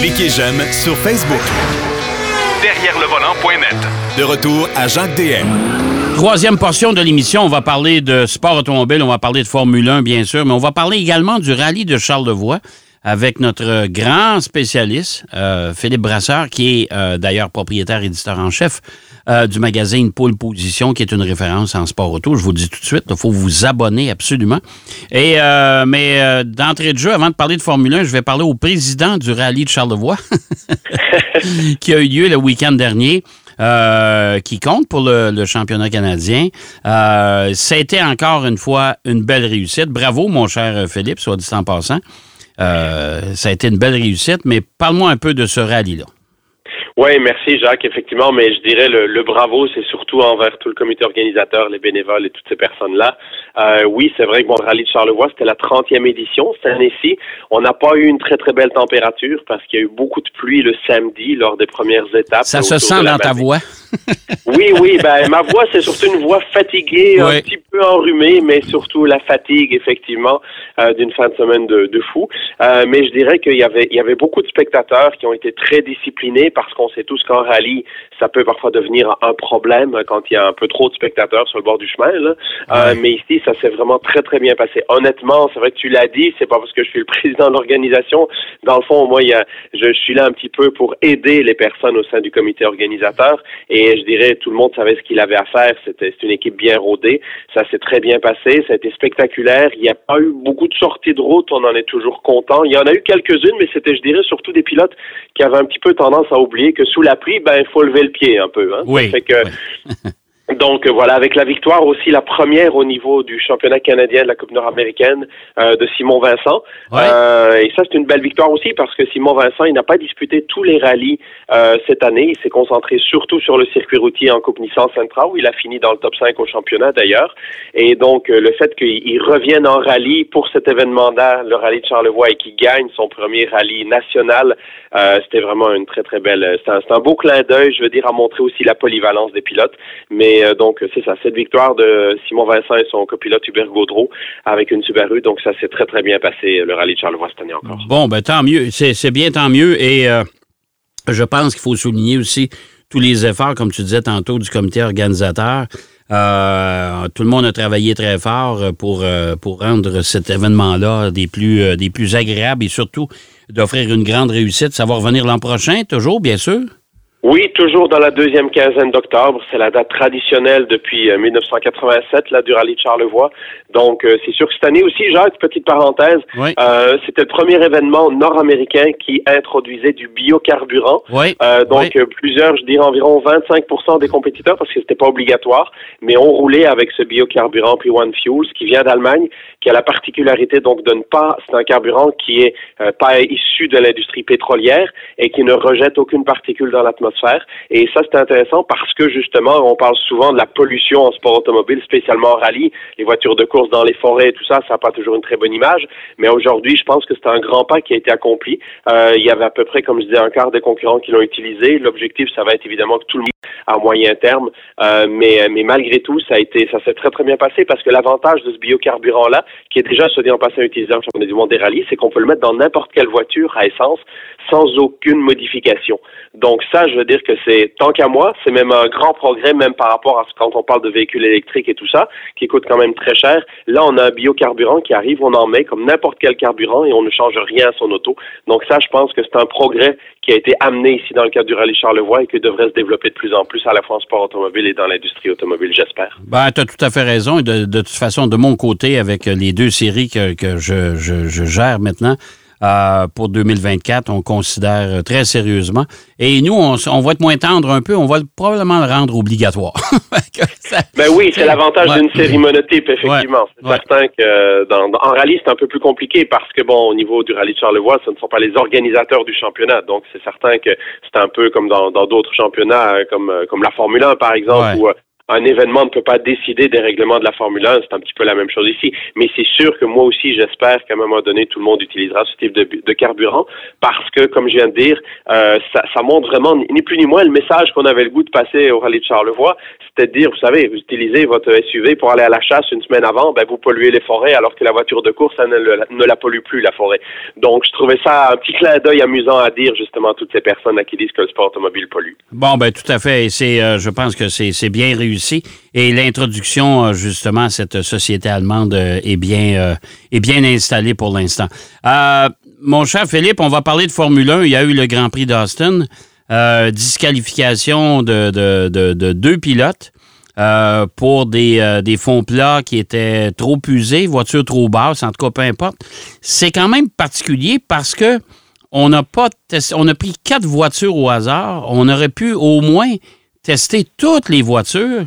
Cliquez j'aime sur Facebook. Derrière le volant.net. De retour à Jacques DM. Troisième portion de l'émission, on va parler de sport automobile, on va parler de Formule 1, bien sûr, mais on va parler également du rallye de Charlevoix avec notre grand spécialiste, euh, Philippe Brasseur, qui est euh, d'ailleurs propriétaire éditeur en chef euh, du magazine Pôle Position, qui est une référence en sport auto. Je vous dis tout de suite, il faut vous abonner absolument. Et mais d'entrée de jeu, avant de parler de Formule 1, je vais parler au président du rallye de Charlevoix, qui a eu lieu le week-end dernier. qui compte pour le, championnat canadien. a été encore une fois une belle réussite. Bravo, mon cher Philippe, soit dit en passant. Euh, ça a été une belle réussite, mais parle-moi un peu de ce rallye-là. Oui, merci Jacques, effectivement, mais je dirais le, le bravo, c'est surtout envers tout le comité organisateur, les bénévoles et toutes ces personnes-là. Euh, oui, c'est vrai que mon rallye de Charlevoix, c'était la 30e édition cette année-ci. On n'a pas eu une très très belle température parce qu'il y a eu beaucoup de pluie le samedi lors des premières étapes. Ça se sent dans ta voix. Oui, oui, ben ma voix, c'est surtout une voix fatiguée, un petit peu enrhumée, mais surtout la fatigue, effectivement, euh, d'une fin de semaine de, de fou. Euh, mais je dirais qu'il y avait, il y avait beaucoup de spectateurs qui ont été très disciplinés parce qu'on sait tous qu'en rallye, ça peut parfois devenir un problème quand il y a un peu trop de spectateurs sur le bord du chemin. Là. Euh, mais ici, ça s'est vraiment très, très bien passé. Honnêtement, c'est vrai que tu l'as dit, c'est pas parce que je suis le président de l'organisation. Dans le fond, moi, il y a, je, suis là un petit peu pour aider les personnes au sein du comité organisateur. Et je dirais, tout le monde savait ce qu'il avait à faire. C'était une équipe bien rodée. Ça s'est très bien passé. Ça a été spectaculaire. Il n'y a pas eu beaucoup de sorties de route. On en est toujours content. Il y en a eu quelques-unes, mais c'était, je dirais, surtout des pilotes qui avaient un petit peu tendance à oublier que sous la pluie, ben, il faut lever le pied un peu. Hein. Oui. fait que, Donc euh, voilà, avec la victoire aussi, la première au niveau du championnat canadien de la Coupe nord-américaine euh, de Simon Vincent. Euh, et ça, c'est une belle victoire aussi parce que Simon Vincent, il n'a pas disputé tous les rallyes cette année. Il s'est concentré surtout sur le circuit routier en Coupe Nissan Sentra où il a fini dans le top 5 au championnat d'ailleurs. Et donc le fait qu'il revienne en rallye pour cet événement-là, le rallye de Charlevoix, et qu'il gagne son premier rallye national, c'était vraiment une très très belle. C'est un, un beau clin d'œil, je veux dire, à montrer aussi la polyvalence des pilotes. Mais euh, donc, c'est ça, cette victoire de Simon Vincent et son copilote Hubert Gaudreau avec une Subaru. Donc, ça s'est très, très bien passé, le rallye de Charlevoix cette année encore. Bon, ben tant mieux. C'est bien, tant mieux. Et euh, je pense qu'il faut souligner aussi tous les efforts, comme tu disais tantôt, du comité organisateur. Euh, tout le monde a travaillé très fort pour, pour rendre cet événement-là des plus, des plus agréables et surtout d'offrir une grande réussite. Ça va revenir l'an prochain, toujours, bien sûr? Oui, toujours dans la deuxième quinzaine d'octobre. C'est la date traditionnelle depuis 1987, euh, là, du rallye de Charlevoix. Donc, euh, c'est sûr que cette année aussi, Jacques, petite parenthèse, euh, c'était le premier événement nord-américain qui introduisait du biocarburant. Oui. donc, plusieurs, je dirais environ 25 des compétiteurs, parce que c'était pas obligatoire, mais ont roulé avec ce biocarburant P1 Fuels qui vient d'Allemagne, qui a la particularité donc de ne pas, c'est un carburant qui est pas issu de l'industrie pétrolière et qui ne rejette aucune particule dans l'atmosphère et ça, c'est intéressant parce que justement, on parle souvent de la pollution en sport automobile, spécialement en rallye. Les voitures de course dans les forêts et tout ça, ça n'a pas toujours une très bonne image. Mais aujourd'hui, je pense que c'est un grand pas qui a été accompli. Euh, il y avait à peu près, comme je disais, un quart des concurrents qui l'ont utilisé. L'objectif, ça va être évidemment que tout le monde à moyen terme. Euh, mais, mais malgré tout, ça a été, ça s'est très très bien passé parce que l'avantage de ce biocarburant-là, qui est déjà, se dit en passant, en championnat du monde des rallyes, c'est qu'on peut le mettre dans n'importe quelle voiture à essence sans aucune modification. Donc ça, je veux dire que c'est, tant qu'à moi, c'est même un grand progrès, même par rapport à quand on parle de véhicules électriques et tout ça, qui coûte quand même très cher. Là, on a un biocarburant qui arrive, on en met comme n'importe quel carburant et on ne change rien à son auto. Donc ça, je pense que c'est un progrès qui a été amené ici dans le cadre du rallye Charlevoix et qui devrait se développer de plus en plus à la fois en sport automobile et dans l'industrie automobile, j'espère. Ben, tu as tout à fait raison. De, de, toute façon, de mon côté, avec les deux séries que, que je, je, je gère maintenant, euh, pour 2024, on considère très sérieusement. Et nous, on, va être moins tendre un peu, on va probablement le rendre obligatoire. ben oui, c'est l'avantage d'une série monotype, effectivement. c'est certain que dans, en rallye, c'est un peu plus compliqué parce que, bon, au niveau du rallye de Charlevoix, ce ne sont pas les organisateurs du championnat. Donc, c'est certain que c'est un peu comme dans d'autres championnats, comme, comme la Formule 1, par exemple, où un événement ne peut pas décider des règlements de la Formule 1, c'est un petit peu la même chose ici. Mais c'est sûr que moi aussi, j'espère qu'à un moment donné, tout le monde utilisera ce type de, carburant parce que, comme je viens de dire, euh, ça, ça, montre vraiment ni plus ni moins le message qu'on avait le goût de passer au rallye de Charlevoix, c'était de dire, vous savez, vous utilisez votre SUV pour aller à la chasse une semaine avant, ben vous polluez les forêts alors que la voiture de course, elle ne, ne la pollue plus, la forêt. Donc, je trouvais ça un petit clin d'œil amusant à dire justement à toutes ces personnes à qui disent que le sport automobile pollue. Bon, ben tout à fait. Et c'est, euh, je pense que c'est bien réussi et l'introduction, euh, justement, à cette société allemande euh, est bien, euh, est bien installée pour l'instant. mon cher Philippe, on va parler de Formule 1. Il y a eu le Grand Prix d'Austin. disqualification de, de, deux pilotes. pour des, fonds plats qui étaient trop usés, voitures trop basses, en tout cas, peu importe. C'est quand même particulier parce que on pas on a pris quatre voitures au hasard. On aurait pu au moins tester toutes les voitures.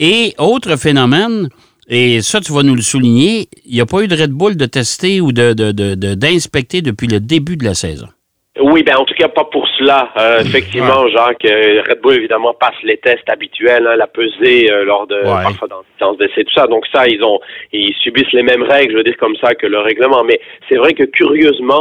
Et autre phénomène, et ça, tu vas nous le souligner, il n'y a pas eu de Red Bull de tester ou d'inspecter de, de, depuis le début de la saison. Oui, ben en tout cas pas pour cela. Euh, effectivement, Jacques, euh, Red Bull évidemment passe les tests habituels, hein, la pesée euh, lors de ouais. parfois dans séance d'essai, tout ça. Donc ça, ils ont ils subissent les mêmes règles, je veux dire comme ça que le règlement. Mais c'est vrai que curieusement,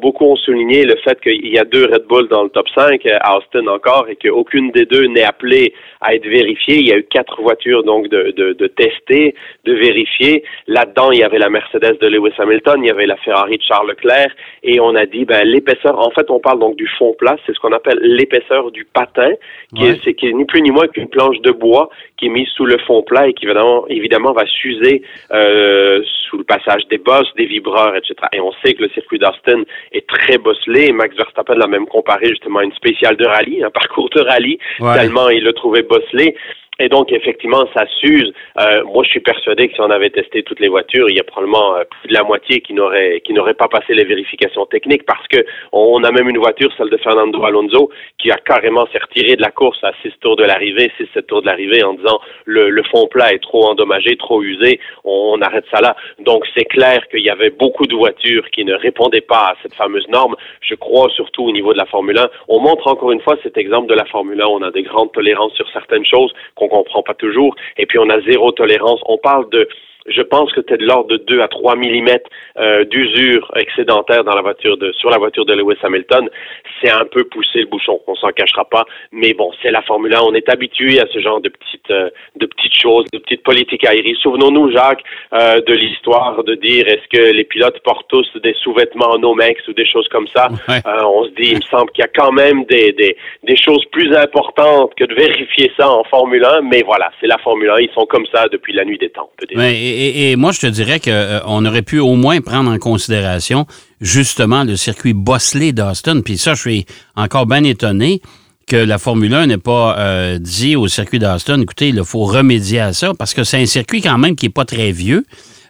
beaucoup ont souligné le fait qu'il y a deux Red Bull dans le top 5, à Austin encore, et qu'aucune des deux n'est appelée à être vérifiée. Il y a eu quatre voitures donc de, de, de tester, de vérifier. Là-dedans, il y avait la Mercedes de Lewis Hamilton, il y avait la Ferrari de Charles Leclerc, et on a dit ben l'épaisseur en fait, on parle donc du fond plat, c'est ce qu'on appelle l'épaisseur du patin, qui, est, qui est ni plus ni moins qu'une planche de bois qui est mise sous le fond plat et qui évidemment, évidemment va s'user euh, sous le passage des bosses, des vibreurs, etc. Et on sait que le circuit d'Austin est très bosselé. Max Verstappen l'a même comparé justement à une spéciale de rallye, un parcours de rallye, tellement il le trouvait bosselé. Et donc, effectivement, ça s'use. Euh, moi, je suis persuadé que si on avait testé toutes les voitures, il y a probablement euh, plus de la moitié qui n'aurait pas passé les vérifications techniques parce que on a même une voiture, celle de Fernando Alonso, qui a carrément s'est retiré de la course à six tours de l'arrivée, six sept tours de l'arrivée, en disant le, le fond plat est trop endommagé, trop usé, on, arrête ça là. Donc, c'est clair qu'il y avait beaucoup de voitures qui ne répondaient pas à cette fameuse norme. Je crois surtout au niveau de la Formule 1. On montre encore une fois cet exemple de la Formule 1. On a des grandes tolérances sur certaines choses on comprend pas toujours. Et puis on a zéro tolérance. On parle de je pense que c'était de l'ordre de 2 à 3 mm euh, d'usure excédentaire dans la voiture de, sur la voiture de Lewis Hamilton. C'est un peu poussé le bouchon, on s'en cachera pas. Mais bon, c'est la Formule 1. On est habitué à ce genre de petites, euh, de petites choses, de petites politiques aériennes. Souvenons-nous, Jacques, euh, de l'histoire de dire est-ce que les pilotes portent tous des sous-vêtements en Omex ou des choses comme ça? Euh, on se dit, il me semble qu'il y a quand même des, des, des choses plus importantes que de vérifier ça en Formule 1. Mais voilà, c'est la Formule 1. Ils sont comme ça depuis la nuit des temps, peut-être et, moi, je te dirais qu'on euh, aurait pu au moins prendre en considération justement le circuit bosselé d'Austin. Puis ça, je suis encore bien étonné que la Formule 1 n'ait pas euh, dit au circuit d'Austin, écoutez, il faut remédier à ça, parce que c'est un circuit quand même qui n'est pas très vieux.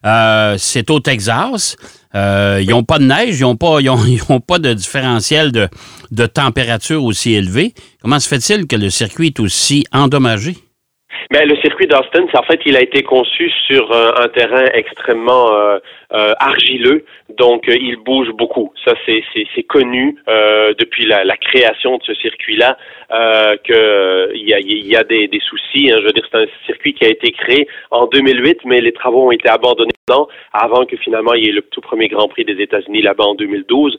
Euh, c'est au Texas. ils n'ont pas de neige, ils n'ont pas, pas de différentiel de, de température aussi élevé. Comment se fait-il que le circuit est aussi endommagé? Mais le circuit d'Austin, en fait, il a été conçu sur euh, un terrain extrêmement euh, euh, argileux, donc il bouge beaucoup. Ça, c'est connu depuis la, la, création de ce circuit-là qu'il y a, y a des, des soucis. Hein. Je veux dire, c'est un circuit qui a été créé en 2008, mais les travaux ont été abandonnés avant que finalement il y ait le tout premier Grand Prix des États-Unis là-bas en 2012.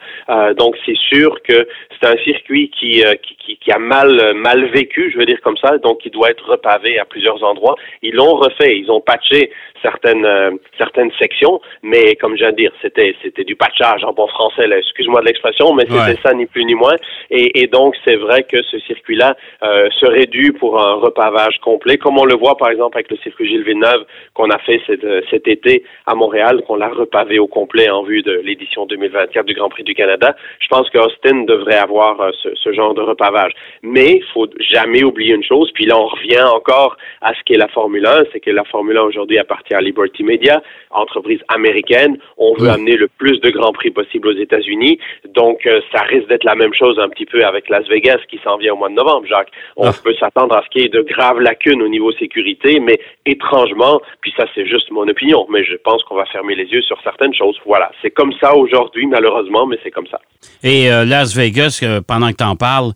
donc c'est sûr que c'est un circuit qui, qui, qui, a mal mal vécu, je veux dire comme ça, donc il doit être repavé à plusieurs endroits. Ils l'ont refait, ils ont patché certaines euh, certaines sections, mais comme je viens de dire, c'était c'était du patchage en bon français. Excuse-moi de l'expression, mais c'était ça ni plus ni moins. Et, et donc c'est vrai que ce circuit-là euh, serait dû pour un repavage complet, comme on le voit par exemple avec le circuit Gilles Villeneuve qu'on a fait cet, euh, cet été à Montréal, qu'on l'a repavé au complet en vue de l'édition 2024 du Grand Prix du Canada. Je pense qu'Austin devrait avoir euh, ce, ce genre de repavage. Mais faut jamais oublier une chose, puis là on revient encore à ce qu'est la Formule 1, c'est que la Formule 1 aujourd'hui appartient à Liberty Media, entreprise américaine. On veut amener le plus de grands prix possible aux États-Unis. Donc, euh, ça risque d'être la même chose un petit peu avec Las Vegas qui s'en vient au mois de novembre, Jacques. On ah. peut s'attendre à ce qu'il y ait de graves lacunes au niveau sécurité, mais étrangement, puis ça c'est juste mon opinion, mais je pense qu'on va fermer les yeux sur certaines choses. Voilà, c'est comme ça aujourd'hui, malheureusement, mais c'est comme ça. Et euh, Las Vegas, euh, pendant que tu en parles,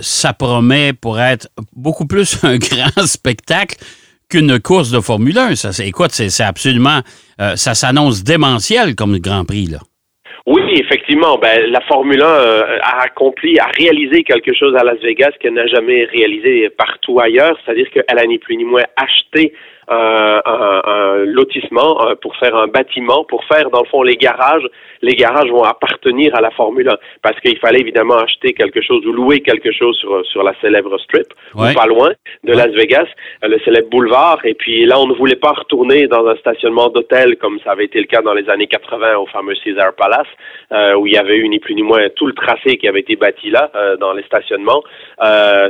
ça promet pour être beaucoup plus un grand spectacle qu'une course de Formule 1. Ça, écoute, c'est absolument, euh, ça s'annonce démentiel comme Grand Prix, là. Oui, effectivement. Ben, la Formule 1 euh, a accompli, a réalisé quelque chose à Las Vegas qu'elle n'a jamais réalisé partout ailleurs. C'est-à-dire qu'elle a ni plus ni moins acheté un, un, lotissement euh, pour faire un bâtiment, pour faire dans le fond les garages. Les garages vont appartenir à la Formule 1 parce qu'il fallait évidemment acheter quelque chose ou louer quelque chose sur, sur la célèbre strip, ou pas loin de Las Vegas, euh, le célèbre boulevard. Et puis là, on ne voulait pas retourner dans un stationnement d'hôtel comme ça avait été le cas dans les années 80 au fameux Caesar Palace, euh, où il y avait eu ni plus ni moins tout le tracé qui avait été bâti là dans les stationnements.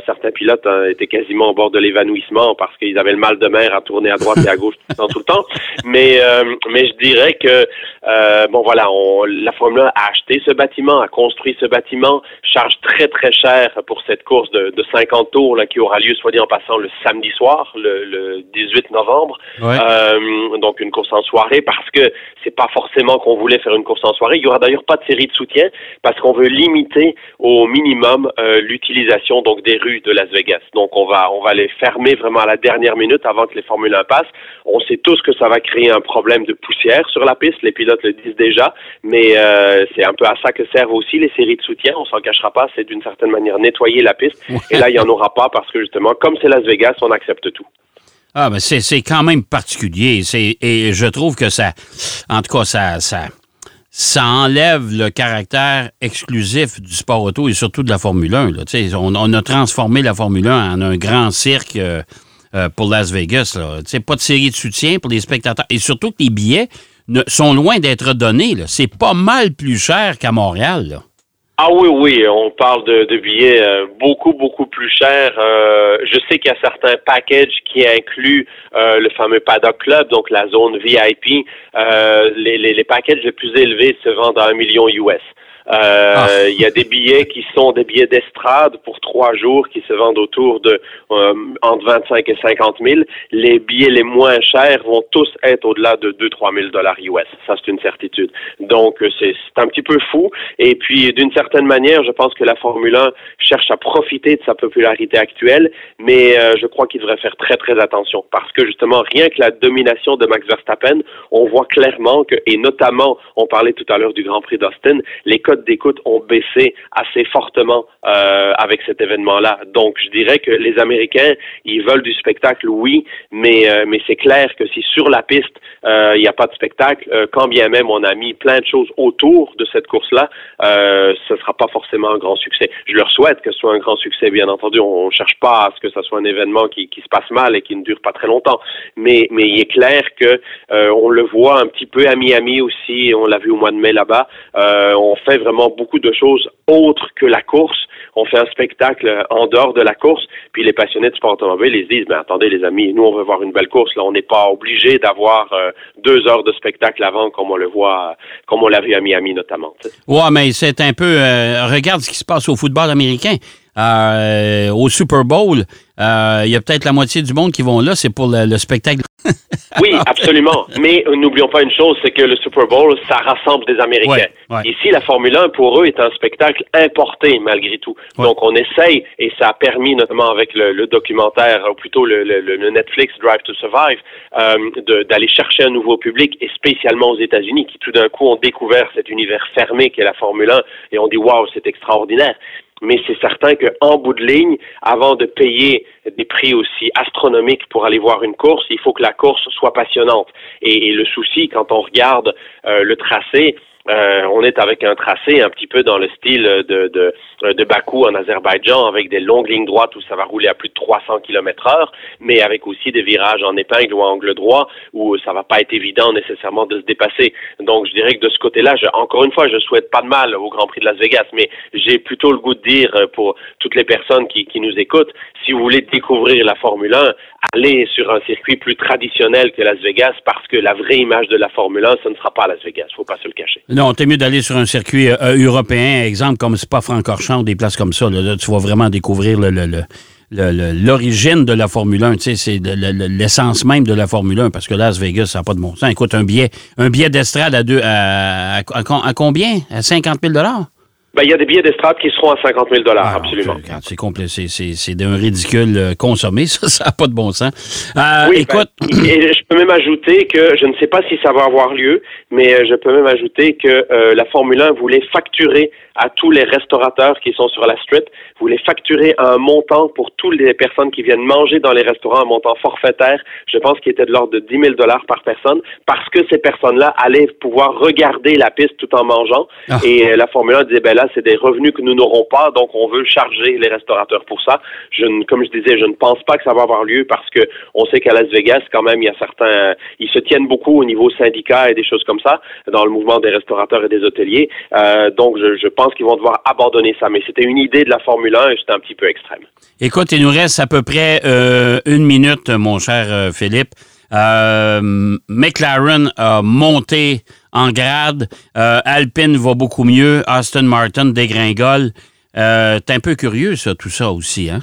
certains pilotes hein, étaient quasiment au bord de l'évanouissement parce qu'ils avaient le mal de mer à tourner à droite et à gauche tout le temps, tout le temps. Mais, euh, mais je dirais que, euh, bon voilà, on, la Formule 1 a acheté ce bâtiment, a construit ce bâtiment, charge très très cher pour cette course de, de 50 tours là, qui aura lieu, soit dit en passant, le samedi soir, le, le 18 novembre. Euh, donc une course en soirée parce que c'est pas forcément qu'on voulait faire une course en soirée. Il y aura d'ailleurs pas de série de soutien parce qu'on veut limiter au minimum euh, l'utilisation donc des rues de Las Vegas. Donc on va on va les fermer vraiment à la dernière minute avant que les Formule 1 passent. On sait tous que ça va créer un problème de poussière sur la piste. Les pilotes le disent déjà, mais euh, c'est un peu à ça que servent aussi les séries de soutien. On s'en cachera pas. C'est d'une certaine manière nettoyer la piste. Et là, il y en aura pas parce que justement, comme c'est Las Vegas, on accepte tout. Ah, mais c'est quand même particulier. Et je trouve que ça, en tout cas, ça, ça, ça enlève le caractère exclusif du sport auto et surtout de la Formule 1. Là. On, on, a transformé la Formule 1 en un grand cirque euh, euh, pour Las Vegas. Là. Pas de série de soutien pour les spectateurs. Et surtout que les billets ne, sont loin d'être donnés. C'est pas mal plus cher qu'à Montréal. Là. Ah oui, oui, on parle de, billets euh, beaucoup, beaucoup plus chers. Euh, je sais qu'il y a certains packages qui incluent euh, le fameux Paddock Club, donc la zone VIP. les packages les plus élevés se vendent à un million US. Ah. Euh, il y a des billets qui sont des billets d'estrade pour trois jours qui se vendent autour de euh, entre 25 et 50 000. Les billets les moins chers vont tous être au-delà de 2-3 000 dollars US. Ça, c'est une certitude. Donc, euh, c'est un petit peu fou. Et puis, d'une certaine manière, je pense que la Formule 1 cherche à profiter de sa popularité actuelle, mais je crois qu'il devrait faire très, très attention parce que justement, rien que la domination de Max Verstappen, on voit clairement que, et notamment, on parlait tout à l'heure du Grand Prix d'Austin, les codes d'écoute ont baissé assez fortement euh, avec cet événement-là. Donc, je dirais que les Américains, ils veulent du spectacle, oui, mais euh, mais c'est clair que si sur la piste euh, il n'y a pas de spectacle, quand bien même on a mis plein de choses autour de cette course-là, ce ne sera pas forcément un grand succès. Je leur souhaite que ce soit un grand succès, bien entendu. On ne cherche pas à ce que ce soit un événement qui, qui se passe mal et qui ne dure pas très longtemps. Mais mais il est clair que on le voit un petit peu à Miami aussi. On l'a vu au mois de mai là-bas. on fait vraiment beaucoup de choses autres que la course. On fait un spectacle en dehors de la course, puis les passionnés de sport automobile, ils se disent, mais attendez les amis, nous on veut voir une belle course, là on n'est pas obligé d'avoir euh, deux heures de spectacle avant comme on le voit, comme on l'a vu à Miami notamment. Ouais, mais c'est un peu, euh, regarde ce qui se passe au football américain. Euh, au Super Bowl, il y a peut-être la moitié du monde qui vont là, c'est pour le spectacle oui, absolument. Mais n'oublions pas une chose, c'est que le Super Bowl, ça rassemble des Américains. Ici, la Formule 1, pour eux, est un spectacle importé, malgré tout. Donc, on essaye, et ça a permis, notamment avec le, documentaire, ou plutôt le, Netflix Drive to Survive, euh, d'aller chercher un nouveau public, et spécialement aux États-Unis, qui tout d'un coup ont découvert cet univers fermé qu'est la Formule 1, et on dit, waouh, c'est extraordinaire mais c'est certain qu'en bout de ligne, avant de payer des prix aussi astronomiques pour aller voir une course, il faut que la course soit passionnante. Et, le souci, quand on regarde euh, le tracé, euh, on est avec un tracé un petit peu dans le style de, de, de Bakou en Azerbaïdjan, avec des longues lignes droites où ça va rouler à plus de 300 km heure, mais avec aussi des virages en épingle ou en angle droit où ça va pas être évident nécessairement de se dépasser. Donc, je dirais que de ce côté-là, encore une fois, je souhaite pas de mal au Grand Prix de Las Vegas, mais j'ai plutôt le goût de dire euh, pour toutes les personnes qui, qui nous écoutent, si vous voulez découvrir la Formule 1, allez sur un circuit plus traditionnel que Las Vegas parce que la vraie image de la Formule 1, ce ne sera pas Las Vegas. Faut pas se le cacher. Non, t'es mieux d'aller sur un circuit euh, européen, exemple comme Spa-Francorchamps, des places comme ça. Là, tu vas vraiment découvrir l'origine de la Formule 1, tu sais, c'est l'essence même de la Formule 1, parce que Las Vegas, ça n'a pas de bon sens. Écoute, un billet, un billet d'estrade à, deux, à, à, combien? À 50 000 Ben, il y a des billets d'estrade qui seront à 50 000 Ah, absolument. C'est complet, c'est- d'un ridicule euh, consommé, ça, ça n'a pas de bon sens. Euh, Oui, écoute, ben, et je peux même ajouter que je ne sais pas si ça va avoir lieu, mais euh, je peux même ajouter que euh, la Formule 1 voulait facturer à tous les restaurateurs qui sont sur la street, voulait facturer un montant pour toutes les personnes qui viennent manger dans les restaurants, un montant forfaitaire, je pense qu'il était de l'ordre de 10 000 dollars par personne, parce que ces personnes-là allaient pouvoir regarder la piste tout en mangeant. Ah. Et euh, la Formule 1 disait, ben là, c'est des revenus que nous n'aurons pas, donc on veut charger les restaurateurs pour ça. Je ne, comme je disais, je ne pense pas que ça va avoir lieu parce que on sait qu'à Las Vegas, quand même, il y a certains, ils se tiennent beaucoup au niveau syndicat et des choses comme ça dans le mouvement des restaurateurs et des hôteliers. Euh, donc, je, pense qu'ils vont devoir abandonner ça. Mais c'était une idée de la Formule 1 et c'était un petit peu extrême. écoute, il nous reste à peu près euh, une minute, mon cher euh, Philippe. McLaren a monté en grade. Alpine va beaucoup mieux. Aston Martin dégringole. T'es un peu curieux, ça, tout ça aussi, hein?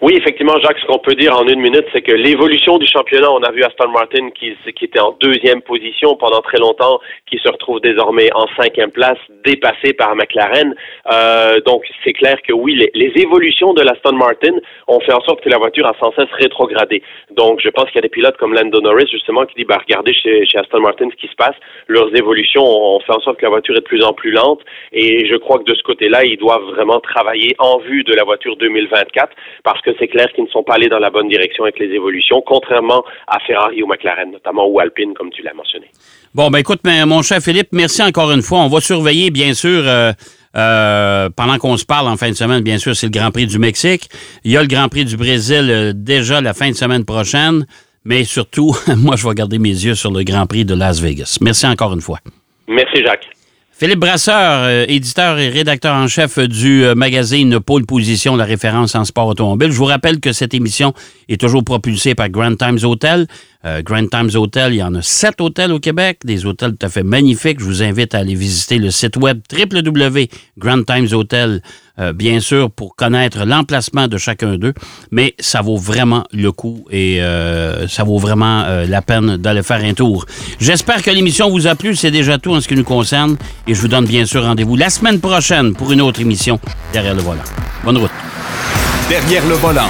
Oui, effectivement, Jacques, ce qu'on peut dire en une minute, c'est que l'évolution du championnat, on a vu Aston Martin qui, qui était en deuxième position pendant très longtemps, qui se retrouve désormais en cinquième place, dépassé par McLaren. Euh, donc, c'est clair que oui, les, les évolutions de l'Aston Martin ont fait en sorte que la voiture a sans cesse rétrogradé. Donc, je pense qu'il y a des pilotes comme Lando Norris, justement, qui dit, bah, regardez chez, chez Aston Martin ce qui se passe. Leurs évolutions ont fait en sorte que la voiture est de plus en plus lente. Et je crois que de ce côté-là, ils doivent vraiment travailler en vue de la voiture 2024 parce que c'est clair qu'ils ne sont pas allés dans la bonne direction avec les évolutions, contrairement à Ferrari ou McLaren, notamment, ou Alpine, comme tu l'as mentionné. Bon, ben écoute, mais, mon cher Philippe, merci encore une fois. On va surveiller, bien sûr, euh, euh, pendant qu'on se parle en fin de semaine, bien sûr, c'est le Grand Prix du Mexique. Il y a le Grand Prix du Brésil euh, déjà la fin de semaine prochaine. Mais surtout, moi, je vais garder mes yeux sur le Grand Prix de Las Vegas. Merci encore une fois. Merci, Jacques. Philippe Brasseur, euh, éditeur et rédacteur en chef du euh, magazine Pôle Position, la référence en sport automobile. Je vous rappelle que cette émission est toujours propulsée par Grand Times Hotel. Euh, Grand Times Hotel, il y en a sept hôtels au Québec, des hôtels tout à fait magnifiques. Je vous invite à aller visiter le site web www.grandtimeshotel, euh, bien sûr, pour connaître l'emplacement de chacun d'eux. Mais ça vaut vraiment le coup et euh, ça vaut vraiment euh, la peine d'aller faire un tour. J'espère que l'émission vous a plu. C'est déjà tout en ce qui nous concerne. Et je vous donne bien sûr rendez-vous la semaine prochaine pour une autre émission derrière le volant. Bonne route. Derrière le volant.